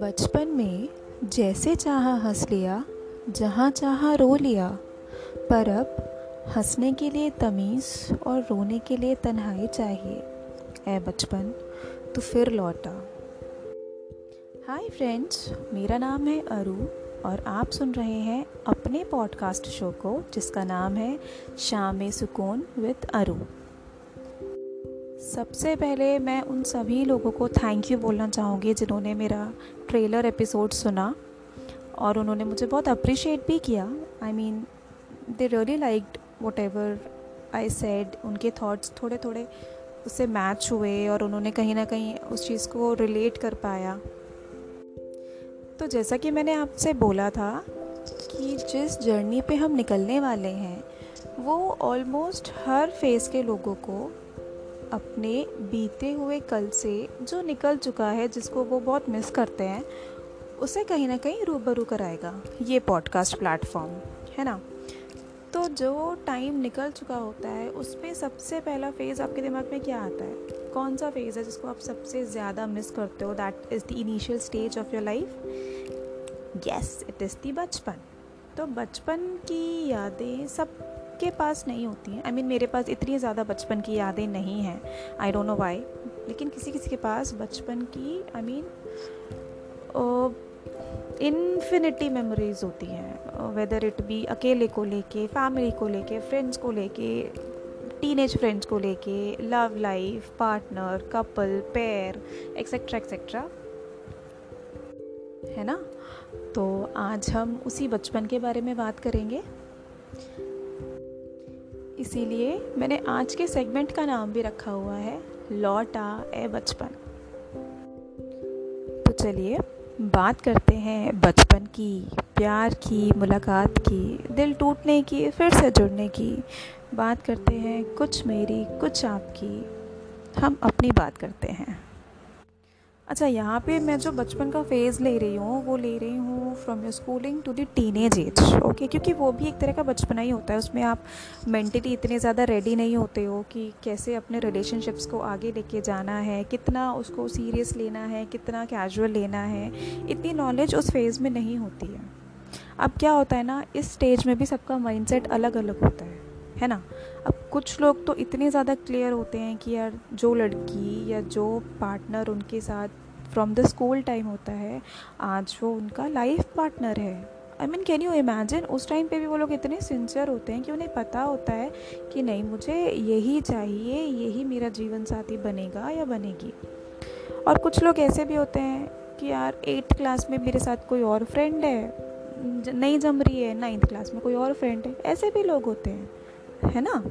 बचपन में जैसे चाहा हंस लिया, जहाँ चाहा रो लिया, पर अब हंसने के लिए तमीज़ और रोने के लिए तन्हाई चाहिए। ए बचपन तो फिर लौटा। हाय फ्रेंड्स, मेरा नाम है अरु और आप सुन रहे हैं अपने पॉडकास्ट शो को, जिसका नाम है शाम सुकून विद अरु। सबसे पहले मैं उन सभी लोगों को थैंक यू बोलना चाहूँगी जिन्होंने मेरा ट्रेलर एपिसोड सुना और उन्होंने मुझे बहुत अप्रिशिएट भी किया। I mean they really liked whatever I said उनके थॉट्स थोड़े थोड़े उससे मैच हुए और उन्होंने कहीं ना कहीं उस चीज़ को रिलेट कर पाया। तो जैसा कि मैंने आपसे बोला था कि जिस जर्नी पे हम निकलने वाले हैं, वो ऑलमोस्ट हर फ़ेज़ के लोगों को अपने बीते हुए कल से जो निकल चुका है, जिसको वो बहुत मिस करते हैं, उसे कहीं ना कहीं रूबरू कराएगा ये पॉडकास्ट प्लेटफॉर्म है ना? तो जो टाइम निकल चुका होता है उस पर सबसे पहला फ़ेज़ आपके दिमाग में क्या आता है? कौन सा फ़ेज़ है जिसको आप सबसे ज़्यादा मिस करते हो? That is the initial stage of your life yes it is the बचपन। तो बचपन की यादें सब सबके पास नहीं होती हैं। आई मीन मेरे पास इतनी ज़्यादा बचपन की यादें नहीं हैं। आई डोंट नो वाई लेकिन किसी किसी के पास बचपन की आई मीन इन्फिनिटी मेमोरीज होती हैं। वेदर इट बी अकेले को लेके फैमिली को लेके फ्रेंड्स को लेके टीनेज फ्रेंड्स को लेके love life partner couple pair etcetera etcetera है ना? तो आज हम उसी बचपन के बारे में बात करेंगे। इसीलिए मैंने आज के सेगमेंट का नाम भी रखा हुआ है, लौटा ए बचपन। तो चलिए, बात करते हैं बचपन की, प्यार की, मुलाकात की, दिल टूटने की, फिर से जुड़ने की। बात करते हैं कुछ मेरी, कुछ आपकी। हम अपनी बात करते हैं। अच्छा यहाँ पे मैं जो बचपन का फ़ेज़ ले रही हूँ, वो ले रही हूँ from your schooling to the teenage age okay क्योंकि वो भी एक तरह का बचपना ही होता है, उसमें आप मेंटली इतने ज़्यादा रेडी नहीं होते हो कि कैसे अपने रिलेशनशिप्स को आगे लेके जाना है, कितना उसको सीरियस लेना है, कितना कैजुअल लेना है, इतनी नॉलेज उस फ़ेज़ में नहीं होती है। अब क्या होता है ना, इस स्टेज में भी सबका माइंडसेट अलग अलग होता है। है ना? अब कुछ लोग तो इतने ज़्यादा क्लियर होते हैं कि यार, जो लड़की या जो पार्टनर उनके साथ फ्रॉम द स्कूल टाइम होता है, आज वो उनका लाइफ पार्टनर है। I mean can you imagine उस टाइम पे भी वो लोग इतने सिंसियर होते हैं कि उन्हें पता होता है कि नहीं, मुझे यही चाहिए, यही मेरा जीवन साथी बनेगा या बनेगी। और कुछ लोग ऐसे भी होते हैं कि यार एट्थ क्लास में मेरे साथ कोई और फ्रेंड है नहीं जम रही है नाइन्थ क्लास में कोई और फ्रेंड है, ऐसे भी लोग होते हैं। है ना?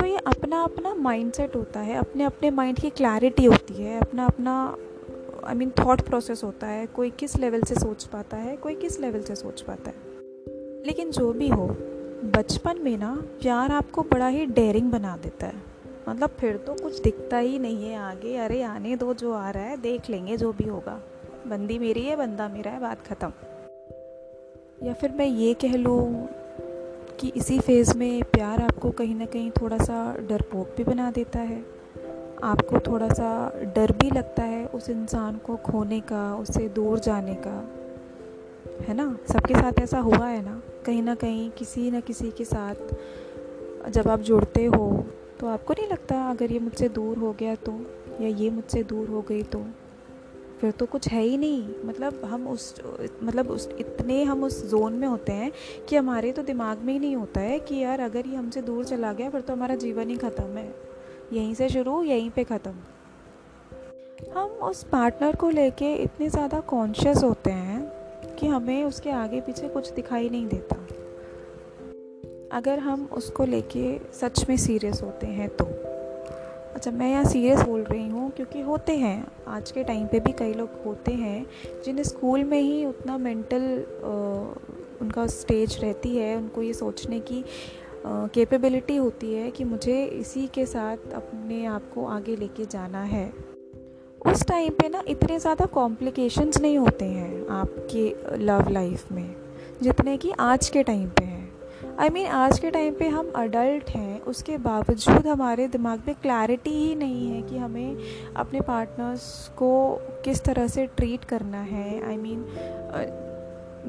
तो ये अपना अपना माइंडसेट होता है अपने अपने माइंड की क्लैरिटी होती है अपना अपना आई मीन थॉट प्रोसेस होता है, कोई किस लेवल से सोच पाता है, कोई किस लेवल से सोच पाता है। लेकिन जो भी हो, बचपन में ना, प्यार आपको बड़ा ही डेयरिंग बना देता है। मतलब फिर तो कुछ दिखता ही नहीं है आगे, अरे आने दो जो आ रहा है, देख लेंगे जो भी होगा। बंदी मेरी है, बंदा मेरा है, बात ख़त्म। या फिर मैं ये कह लूँ कि इसी फ़ेज़ में प्यार आपको कहीं ना कहीं थोड़ा सा डरपोक भी बना देता है। आपको थोड़ा सा डर भी लगता है उस इंसान को खोने का उससे दूर जाने का। है ना? सबके साथ ऐसा हुआ है ना? कहीं ना कहीं किसी न किसी के साथ जब आप जुड़ते हो तो आपको नहीं लगता, अगर ये मुझसे दूर हो गया तो या ये मुझसे दूर हो गई तो? फिर तो कुछ है ही नहीं। मतलब हम उस मतलब उस, इतने हम उस जोन में होते हैं कि हमारे तो दिमाग में ही नहीं होता है कि यार अगर ये हमसे दूर चला गया, फिर तो हमारा जीवन ही ख़त्म है। यहीं से शुरू, यहीं पे ख़त्म। हम उस पार्टनर को लेके इतने ज़्यादा कॉन्शियस होते हैं कि हमें उसके आगे पीछे कुछ दिखाई नहीं देता। अगर हम उसको लेके सच में सीरियस होते हैं तो। अच्छा मैं यहाँ सीरियस बोल रही हूँ, क्योंकि होते हैं। आज के टाइम पे भी कई लोग होते हैं जिन्हें स्कूल में ही उतना मेंटल उनका स्टेज रहती है, उनको ये सोचने की कैपेबिलिटी होती है कि मुझे इसी के साथ अपने आप को आगे लेके जाना है। उस टाइम पे ना इतने ज़्यादा कॉम्प्लिकेशंस नहीं होते हैं आपके लव लाइफ में, जितने कि आज के टाइम पे हैं। आई I मीन mean, आज के टाइम पे हम अडल्ट हैं उसके बावजूद हमारे दिमाग में क्लैरिटी ही नहीं है कि हमें अपने पार्टनर्स को किस तरह से ट्रीट करना है। आई मीन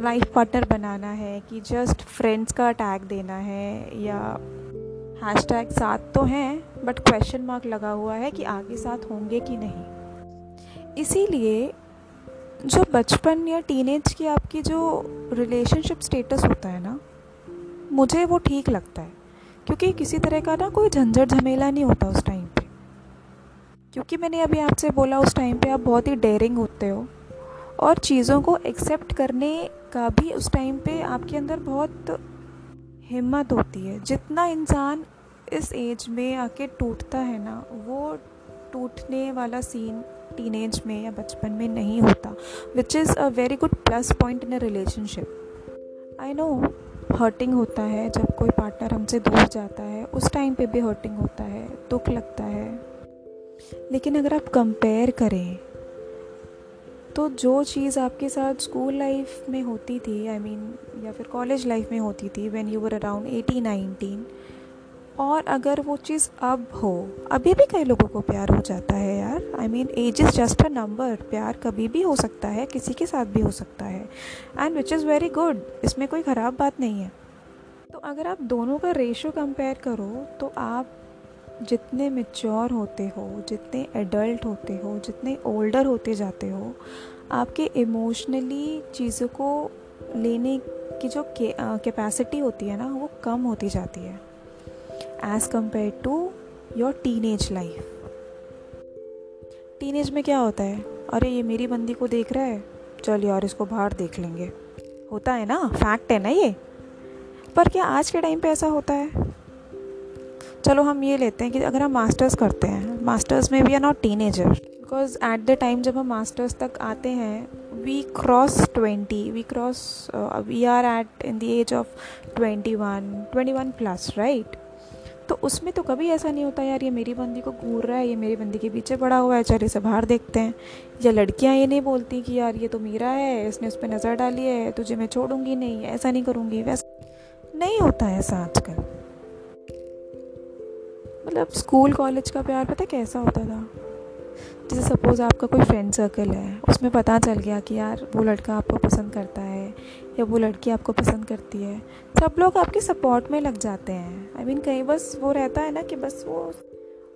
लाइफ पार्टनर बनाना है कि जस्ट फ्रेंड्स का अटैक देना है या हैश टैग साथ तो हैं बट क्वेश्चन मार्क लगा हुआ है कि आगे साथ होंगे कि नहीं। इसीलिए जो बचपन या टीनेज की आपकी जो रिलेशनशिप स्टेटस होता है ना मुझे वो ठीक लगता है, क्योंकि किसी तरह का ना कोई झंझट झमेला नहीं होता उस टाइम पे। क्योंकि मैंने अभी आपसे बोला उस टाइम पे आप बहुत ही डेयरिंग होते हो, और चीज़ों को एक्सेप्ट करने का भी उस टाइम पे आपके अंदर बहुत हिम्मत होती है। जितना इंसान इस एज में आके टूटता है ना, वो टूटने वाला सीन टीनेज में या बचपन में नहीं होता which is a very good plus point in a relationship I know hurting होता है जब कोई पार्टनर हमसे दूर जाता है उस टाइम पे भी हर्टिंग होता है दुख लगता है। लेकिन अगर आप कंपेयर करें तो जो चीज़ आपके साथ स्कूल लाइफ में होती थी आई I मीन mean, या फिर कॉलेज लाइफ में होती थी when you were around eighteen nineteen और अगर वो चीज़ अब हो, अभी भी कई लोगों को प्यार हो जाता है यार। I mean age is just a number प्यार कभी भी हो सकता है, किसी के साथ भी हो सकता है। And which is very good इसमें कोई ख़राब बात नहीं है। तो अगर आप दोनों का रेशो कंपेयर करो तो आप जितने मेच्योर होते हो, जितने एडल्ट होते हो, जितने ओल्डर होते जाते हो, आपके इमोशनली चीज़ों को लेने की जो कैपेसिटी होती है ना, वो कम होती जाती है। As compare to your teenage life teenage में क्या होता है? अरे, ये मेरी बंदी को देख रहा है। चल यार, इसको बाहर देख लेंगे। होता है ना? फैक्ट है ना ये? पर क्या आज के टाइम पे ऐसा होता है? चलो, हम ये लेते हैं कि अगर हम मास्टर्स करते हैं मास्टर्स में we are not teenager because at the time जब हम मास्टर्स तक आते हैं we cross twenty we cross we are at in the age of twenty one twenty one plus right तो उसमें तो कभी ऐसा नहीं होता यार, ये मेरी बंदी को घूर रहा है, ये मेरी बंदी के पीछे पड़ा हुआ है चल इसे बाहर देखते हैं। या लड़कियाँ ये नहीं बोलती कि यार, ये तो मेरा है, इसने उस पर नज़र डाली है, तुझे मैं छोड़ूँगी नहीं, ऐसा नहीं करूँगी। वैसा नहीं होता है ऐसा आजकल। मतलब स्कूल, कॉलेज का प्यार पता कैसा होता था? जैसे सपोज़ आपका कोई फ्रेंड सर्कल है, उसमें पता चल गया कि यार, वो लड़का आपको पसंद करता है या वो लड़की आपको पसंद करती है। सब लोग आपके सपोर्ट में लग जाते हैं। आई I मीन mean, कहीं बस वो रहता है ना कि बस वो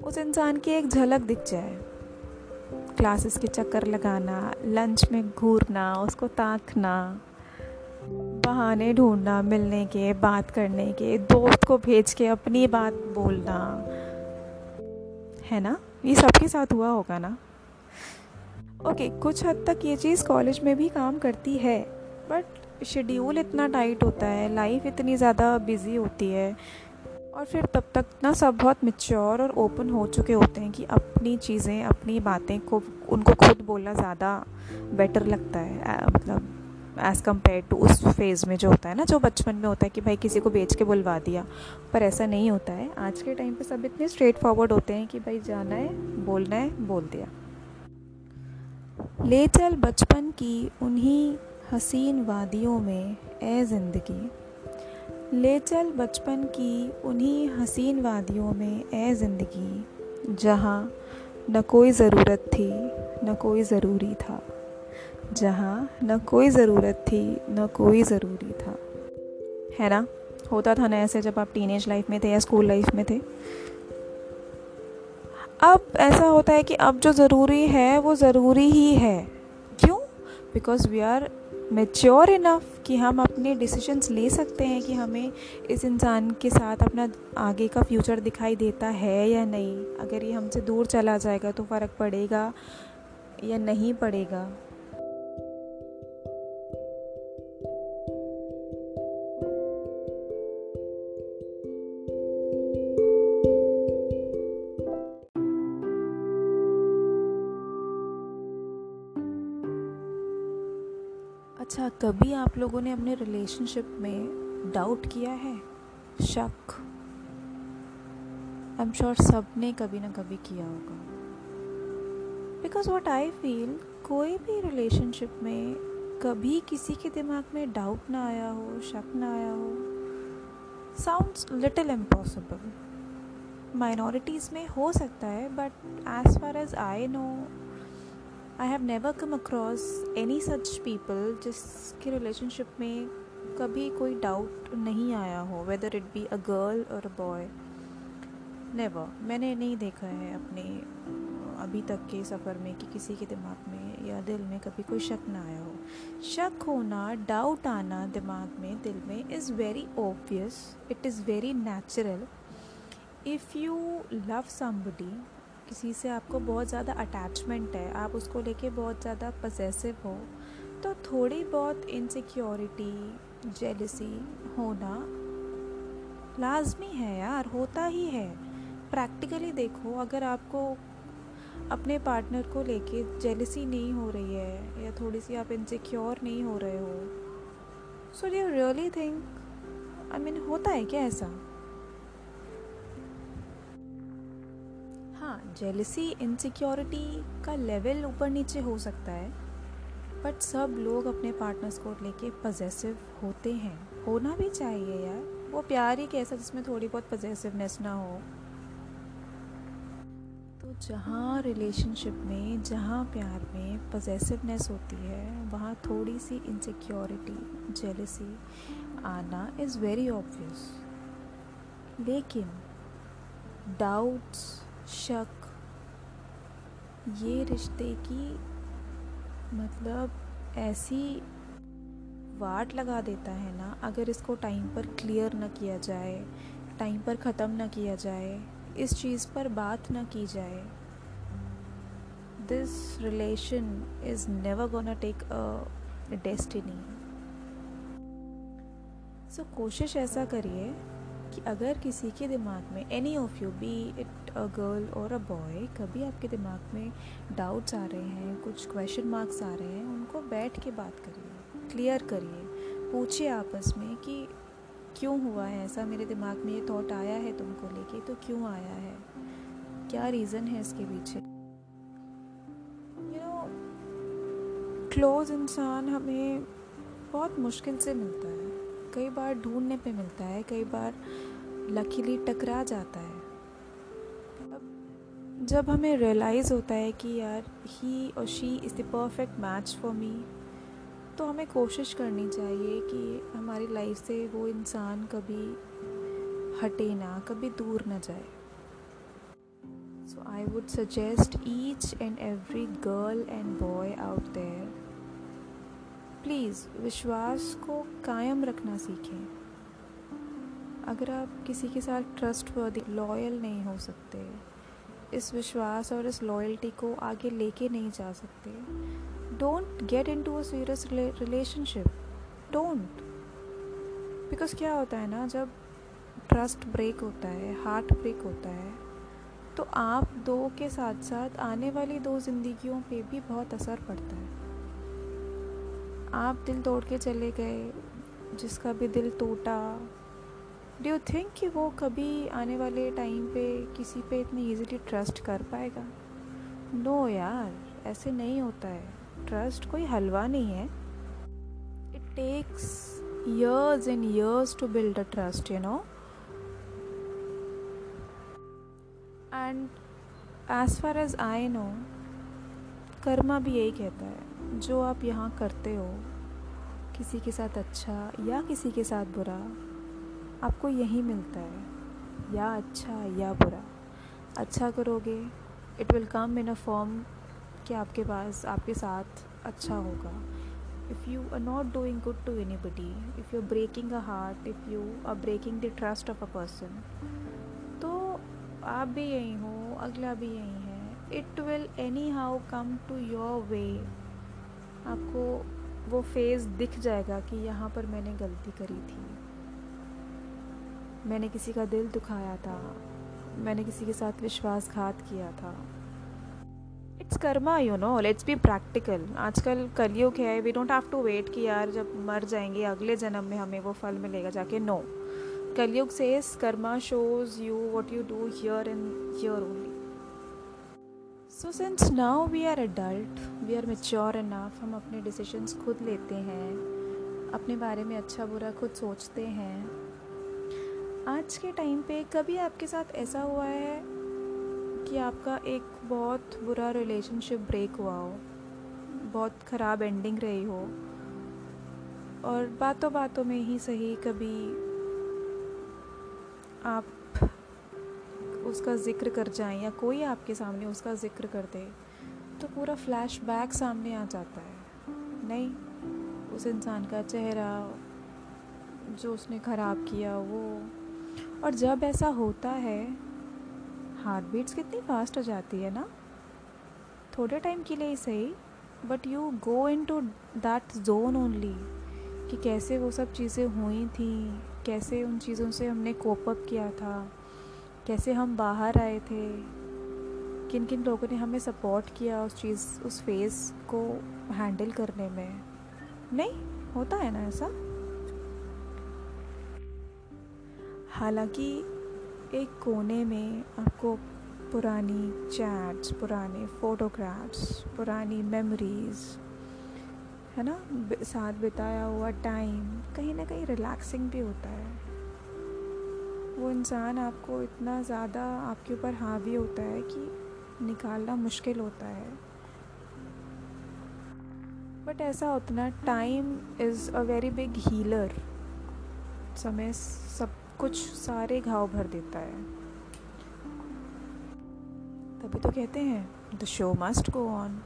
उस इंसान की एक झलक दिख जाए। क्लासेस के चक्कर लगाना लंच में घूरना उसको ताकना बहाने ढूंढना मिलने के बात करने के दोस्त को भेज के अपनी बात बोलना। है ना? ये सबके साथ हुआ होगा ना? ओके okay, कुछ हद तक ये चीज़ कॉलेज में भी काम करती है बट शेड्यूल इतना टाइट होता है, लाइफ इतनी ज़्यादा बिज़ी होती है। और फिर तब तक ना सब बहुत मिच्योर और ओपन हो चुके होते हैं कि अपनी चीज़ें, अपनी बातें को, उनको खुद बोलना ज़्यादा बेटर लगता है। मतलब एज़ कंपेयर टू उस फ़ेज़ में जो होता है ना, जो बचपन में होता है कि भाई किसी को बेच के बुलवा दिया, पर ऐसा नहीं होता है। आज के टाइम पे सब इतने स्ट्रेट फॉरवर्ड होते हैं कि भाई जाना है, बोलना है, बोल दिया। ले चल बचपन की उन्हीं हसीन वादियों में ए ज़िंदगी, ले चल बचपन की उन्हीं हसीन वादियों में ए ज़िंदगी, जहाँ न कोई ज़रूरत थी, न कोई ज़रूरी था, जहाँ न कोई ज़रूरत थी, न कोई ज़रूरी था। है ना? होता था ना ऐसे जब आप टीनेज लाइफ में थे या स्कूल लाइफ में थे। अब ऐसा होता है कि अब जो ज़रूरी है, वो ज़रूरी ही है। क्यों? Because we are mature enough कि हम अपने डिसीजंस ले सकते हैं कि हमें इस इंसान के साथ अपना आगे का फ्यूचर दिखाई देता है या नहीं। अगर ये हमसे दूर चला जाएगा तो फ़र्क पड़ेगा या नहीं पड़ेगा। अच्छा कभी आप लोगों ने अपने रिलेशनशिप में डाउट किया है? शक। आई एम श्योर सबने कभी ना कभी किया होगा। बिकॉज़ वॉट आई फील कोई भी रिलेशनशिप में कभी किसी के दिमाग में डाउट ना आया हो, शक ना आया हो साउंड्स लिटिल इम्पॉसिबल माइनॉरिटीज़ में हो सकता है but as far as I know I have never come across any such people जिसके रिलेशनशिप में कभी कोई डाउट नहीं आया हो whether it be a girl और अ बॉय नेवर मैंने नहीं देखा है अपने, अभी तक के सफ़र में कि किसी के दिमाग में या दिल में कभी कोई शक ना आया हो. शक होना डाउट आना दिमाग में, दिल में is very obvious it is very natural if you love somebody किसी से आपको बहुत ज़्यादा अटैचमेंट है, आप उसको लेके बहुत ज़्यादा पजेसिव हो तो थोड़ी बहुत इनसिक्योरिटी जेलसी होना लाजमी है यार, होता ही है। प्रैक्टिकली देखो, अगर आपको अपने पार्टनर को लेके जेलसी नहीं हो रही है, या थोड़ी सी आप इनसिक्योर नहीं हो रहे हो so you really think I mean होता है क्या ऐसा? जेलसी इनसिक्योरिटी का लेवल ऊपर नीचे हो सकता है बट सब लोग अपने पार्टनर्स को लेके पजेसिव होते हैं। होना भी चाहिए यार। वो प्यार ही कैसा जिसमें थोड़ी बहुत पजेसिवनेस ना हो। तो जहाँ रिलेशनशिप में, जहाँ प्यार में पजेसिवनेस होती है, वहाँ थोड़ी सी इनसिक्योरिटी जेलसी आना इज़ वेरी ऑब्वियस लेकिन डाउट्स शक ये रिश्ते की मतलब ऐसी वाट लगा देता है ना, अगर इसको टाइम पर क्लियर ना किया जाए टाइम पर ख़त्म ना किया जाए, इस चीज़ पर बात ना की जाए this relation is never gonna take a destiny so कोशिश ऐसा करिए कि अगर किसी के दिमाग में any of you be it a girl और अ बॉय कभी आपके दिमाग में डाउट्स आ रहे हैं, कुछ क्वेश्चन मार्क्स आ रहे हैं, उनको बैठ के बात करिए क्लियर करिए। पूछिए आपस में कि क्यों हुआ है ऐसा? मेरे दिमाग में ये थॉट आया है तुमको लेके तो क्यों आया है? क्या रीज़न है इसके पीछे? यू नो क्लोज इंसान हमें बहुत मुश्किल से मिलता है। कई बार ढूँढने पे मिलता है, कई बार लकीली टकरा जाता है। जब हमें रियलाइज़ होता है कि यार ही और she is the perfect match for me तो हमें कोशिश करनी चाहिए कि हमारी लाइफ से वो इंसान कभी हटे ना, कभी दूर ना जाए। So I would suggest each and every girl and boy out there please विश्वास को कायम रखना सीखें। अगर आप किसी के साथ ट्रस्ट लॉयल नहीं हो सकते इस विश्वास और इस लॉयल्टी को आगे लेके नहीं जा सकते। Don't get into a serious relationship don't because क्या होता है ना, जब ट्रस्ट ब्रेक होता है हार्ट ब्रेक होता है तो आप दो के साथ साथ आने वाली दो ज़िंदगियों पे भी बहुत असर पड़ता है। आप दिल तोड़ के चले गए, जिसका भी दिल टूटा डू यू थिंक कि वो कभी आने वाले टाइम पे किसी पे इतनी इजीली ट्रस्ट कर पाएगा? नो no यार, ऐसे नहीं होता है। ट्रस्ट कोई हलवा नहीं है। It takes years and years to build a trust you know and as far as I know karma भी यही कहता है। जो आप यहाँ करते हो, किसी के साथ अच्छा या किसी के साथ बुरा आपको यही मिलता है, या अच्छा या बुरा। अच्छा करोगे it will come in a form कि आपके पास, आपके साथ अच्छा होगा। If you are not doing good to anybody if you breaking a heart if you are breaking the trust of a person तो आप भी यही हो, अगला भी यही है। It will anyhow come to your way आपको वो फ़ेज़ दिख जाएगा कि यहाँ पर मैंने गलती करी थी। मैंने किसी का दिल दुखाया था। मैंने किसी के साथ विश्वासघात किया था। It's karma you know let's be practical आजकल कलयुग है। We don't have to wait कि यार जब मर जाएँगे, अगले जन्म में हमें वो फल मिलेगा जाके। नो कलयुग से karma shows you what you do here in here only so since now we are adult we are mature enough हम अपने डिसीजंस खुद लेते हैं। अपने बारे में अच्छा बुरा खुद सोचते हैं। आज के टाइम पे कभी आपके साथ ऐसा हुआ है कि आपका एक बहुत बुरा रिलेशनशिप ब्रेक हुआ हो? बहुत ख़राब एंडिंग रही हो? और बातों बातों में ही सही कभी आप उसका ज़िक्र कर जाएँ या कोई आपके सामने उसका ज़िक्र कर दे तो पूरा फ्लैशबैक सामने आ जाता है। नहीं, उस इंसान का चेहरा, जो उसने ख़राब किया, वो और जब ऐसा होता है हार्ट बीट्स कितनी फास्ट हो जाती है ना? थोड़े टाइम के लिए ही सही but you go into that zone only कि कैसे वो सब चीज़ें हुई थी, कैसे उन चीज़ों से हमने कोप अप किया था, कैसे हम बाहर आए थे किन किन लोगों ने हमें सपोर्ट किया उस चीज़, उस फ़ेज़ को हैंडल करने में। नहीं, होता है ना ऐसा? हालाँकि एक कोने में आपको पुरानी चैट्स पुराने फ़ोटोग्राफ्स पुरानी मेमोरीज़ है ना? साथ बिताया हुआ टाइम कहीं ना कहीं रिलैक्सिंग भी होता है। वो इंसान आपको इतना ज़्यादा आपके ऊपर हावी होता है कि निकालना मुश्किल होता है। बट ऐसा उतना time is a very big healer समय सब कुछ सारे घाव भर देता है। तभी तो कहते हैं the show must go on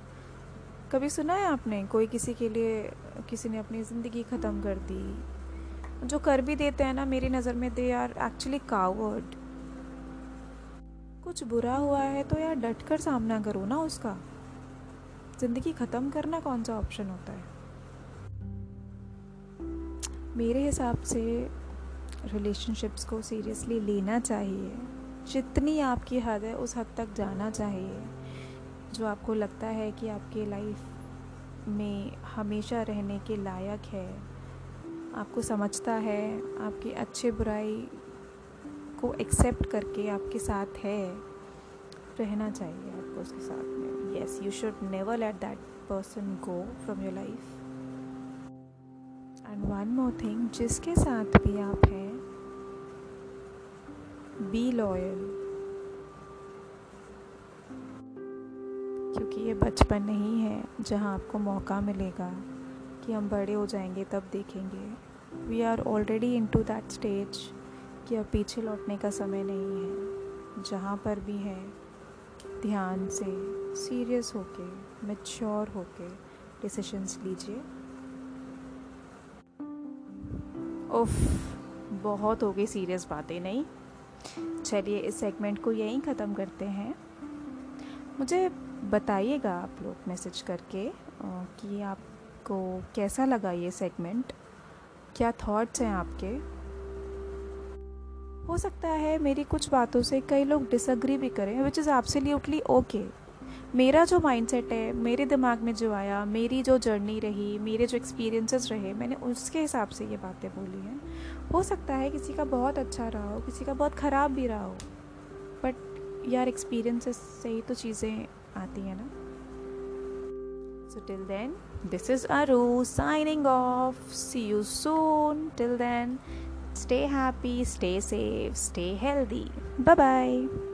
कभी सुना है आपने, कोई किसी के लिए, किसी ने अपनी ज़िंदगी ख़त्म कर दी? जो कर भी देते हैं ना, मेरी नज़र में दे आर एक्चुअली कावर्ड कुछ बुरा हुआ है तो यार डट कर सामना करो ना उसका। ज़िंदगी ख़त्म करना कौन सा ऑप्शन होता है? मेरे हिसाब से रिलेशनशिप्स को सीरियसली लेना चाहिए। जितनी आपकी हद है, उस हद तक जाना चाहिए। जो आपको लगता है कि आपके लाइफ में हमेशा रहने के लायक है, आपको समझता है, आपकी अच्छे बुराई को एक्सेप्ट करके आपके साथ है, रहना चाहिए आपको उसके साथ में। Yes you should never let that person go from your life and one more thing जिसके साथ भी आप हैं बी लॉयल क्योंकि ये बचपन नहीं है जहाँ आपको मौका मिलेगा कि हम बड़े हो जाएँगे तब देखेंगे. We are already into that stage कि अब पीछे लौटने का समय नहीं है. जहाँ पर भी है, ध्यान से सीरियस होके मेच्योर होके डिसीशंस लीजिए. उफ, बहुत हो गई सीरियस बातें, नहीं? चलिए, इस सेगमेंट को यहीं ख़त्म करते हैं। मुझे बताइएगा आप लोग मैसेज करके कि आपको कैसा लगा ये सेगमेंट क्या थॉट्स हैं आपके? हो सकता है मेरी कुछ बातों से कई लोग डिसअग्री भी करें विच इज़ एब्सोल्युटली ओके मेरा जो माइंडसेट है, मेरे दिमाग में जो आया, मेरी जो जर्नी रही, मेरे जो एक्सपीरियंसेस रहे, मैंने उसके हिसाब से ये बातें बोली हैं। हो सकता है किसी का बहुत अच्छा रहा हो, किसी का बहुत ख़राब भी रहा हो बट यार एक्सपीरियंसेस से ही तो चीज़ें आती हैं ना। So till then this is Aru signing off see you soon till then stay happy stay safe stay healthy bye bye